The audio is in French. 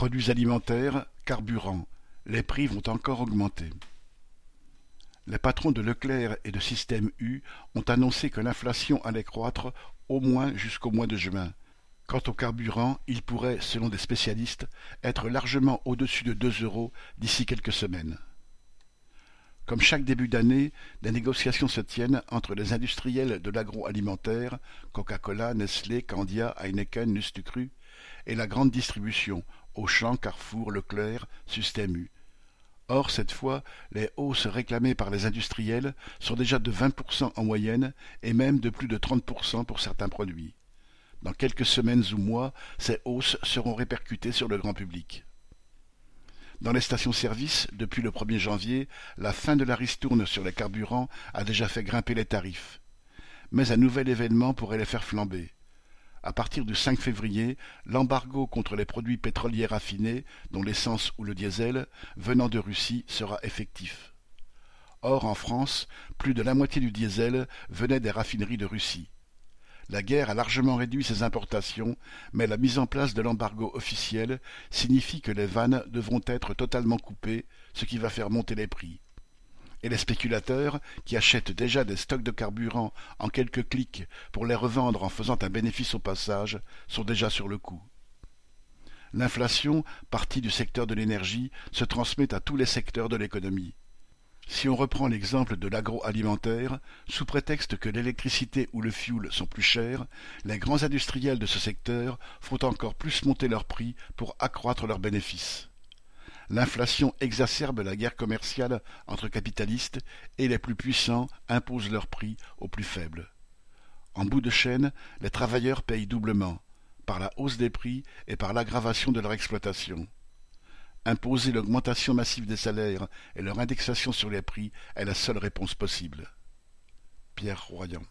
Produits alimentaires, carburant, les prix vont encore augmenter. Les patrons de Leclerc et de Système U ont annoncé que l'inflation allait croître au moins jusqu'au mois de juin. Quant au carburant, il pourrait, selon des spécialistes, être largement au-dessus de deux euros d'ici quelques semaines. Comme chaque début d'année, des négociations se tiennent entre les industriels de l'agroalimentaire, Coca-Cola, Nestlé, Candia, Heineken, Nustucru, et la grande distribution, Auchan, Carrefour, Leclerc, Système U. Or, cette fois, les hausses réclamées par les industriels sont déjà de 20% en moyenne et même de plus de 30% pour certains produits. Dans quelques semaines ou mois, ces hausses seront répercutées sur le grand public. Dans les stations-service, depuis le 1er janvier, la fin de la ristourne sur les carburants a déjà fait grimper les tarifs. Mais un nouvel événement pourrait les faire flamber. À partir du 5 février, l'embargo contre les produits pétroliers raffinés, dont l'essence ou le diesel, venant de Russie, sera effectif. Or, en France, plus de la moitié du diesel venait des raffineries de Russie. La guerre a largement réduit ces importations, mais la mise en place de l'embargo officiel signifie que les vannes devront être totalement coupées, ce qui va faire monter les prix. Et les spéculateurs, qui achètent déjà des stocks de carburant en quelques clics pour les revendre en faisant un bénéfice au passage, sont déjà sur le coup. L'inflation, partie du secteur de l'énergie, se transmet à tous les secteurs de l'économie. Si on reprend l'exemple de l'agroalimentaire, sous prétexte que l'électricité ou le fioul sont plus chers, les grands industriels de ce secteur font encore plus monter leurs prix pour accroître leurs bénéfices. L'inflation exacerbe la guerre commerciale entre capitalistes et les plus puissants imposent leurs prix aux plus faibles. En bout de chaîne, les travailleurs payent doublement, par la hausse des prix et par l'aggravation de leur exploitation. Imposer l'augmentation massive des salaires et leur indexation sur les prix est la seule réponse possible. Pierre Royan